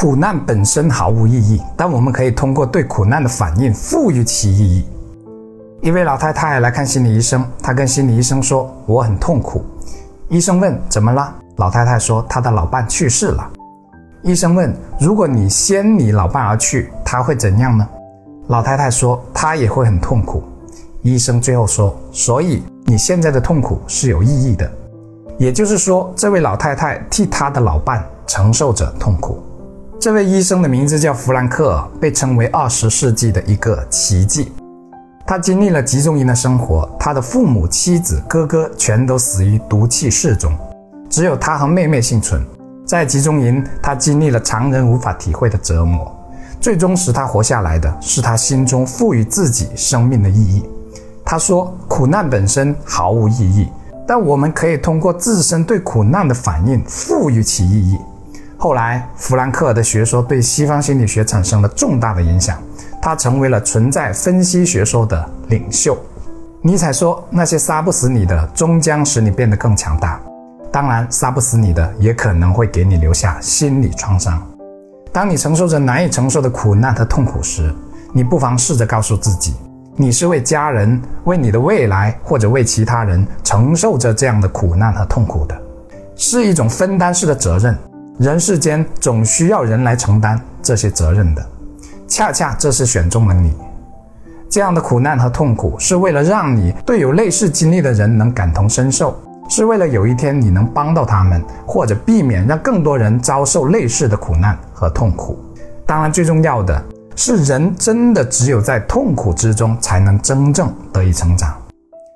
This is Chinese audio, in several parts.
苦难本身毫无意义，但我们可以通过对苦难的反应赋予其意义。一位老太太来看心理医生，她跟心理医生说：“我很痛苦。”医生问：“怎么了？”老太太说：“她的老伴去世了。”医生问：“如果你先你老伴而去，他会怎样呢？”老太太说：“他也会很痛苦。”医生最后说：“所以你现在的痛苦是有意义的，也就是说，这位老太太替她的老伴承受着痛苦。”这位医生的名字叫弗兰克，被称为二十世纪的一个奇迹。他经历了集中营的生活，他的父母、妻子、哥哥全都死于毒气室中，只有他和妹妹幸存。在集中营，他经历了常人无法体会的折磨，最终使他活下来的是他心中赋予自己生命的意义。他说：“苦难本身毫无意义，但我们可以通过自身对苦难的反应赋予其意义。”后来，弗兰克尔的学说对西方心理学产生了重大的影响，他成为了存在分析学说的领袖。尼采说：“那些杀不死你的，终将使你变得更强大。当然，杀不死你的，也可能会给你留下心理创伤。当你承受着难以承受的苦难和痛苦时，你不妨试着告诉自己，你是为家人、为你的未来或者为其他人承受着这样的苦难和痛苦的，是一种分担式的责任。”人世间总需要人来承担这些责任的，恰恰这是选中了你。这样的苦难和痛苦，是为了让你对有类似经历的人能感同身受，是为了有一天你能帮到他们，或者避免让更多人遭受类似的苦难和痛苦。当然，最重要的是，人真的只有在痛苦之中才能真正得以成长。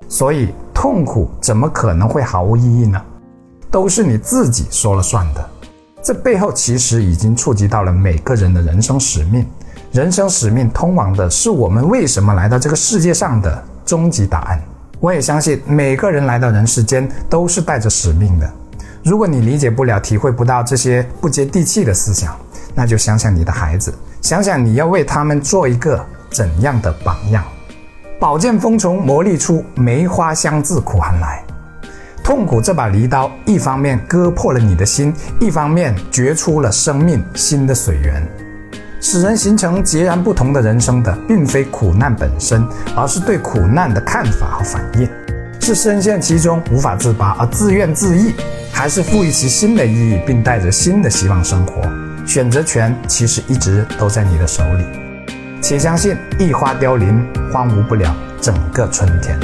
所以，痛苦怎么可能会毫无意义呢？都是你自己说了算的。这背后其实已经触及到了每个人的人生使命。人生使命通往的是我们为什么来到这个世界上的终极答案。我也相信每个人来到人世间都是带着使命的。如果你理解不了、体会不到这些不接地气的思想，那就想想你的孩子，想想你要为他们做一个怎样的榜样。宝剑锋从磨砺出，梅花香自苦寒来。痛苦这把犁刀，一方面割破了你的心，一方面掘出了生命新的水源，使人形成截然不同的人生的，并非苦难本身，而是对苦难的看法和反应，是深陷其中无法自拔而自怨自艾，还是赋予其新的意义，并带着新的希望生活？选择权其实一直都在你的手里，请相信，一花凋零，荒芜不了整个春天。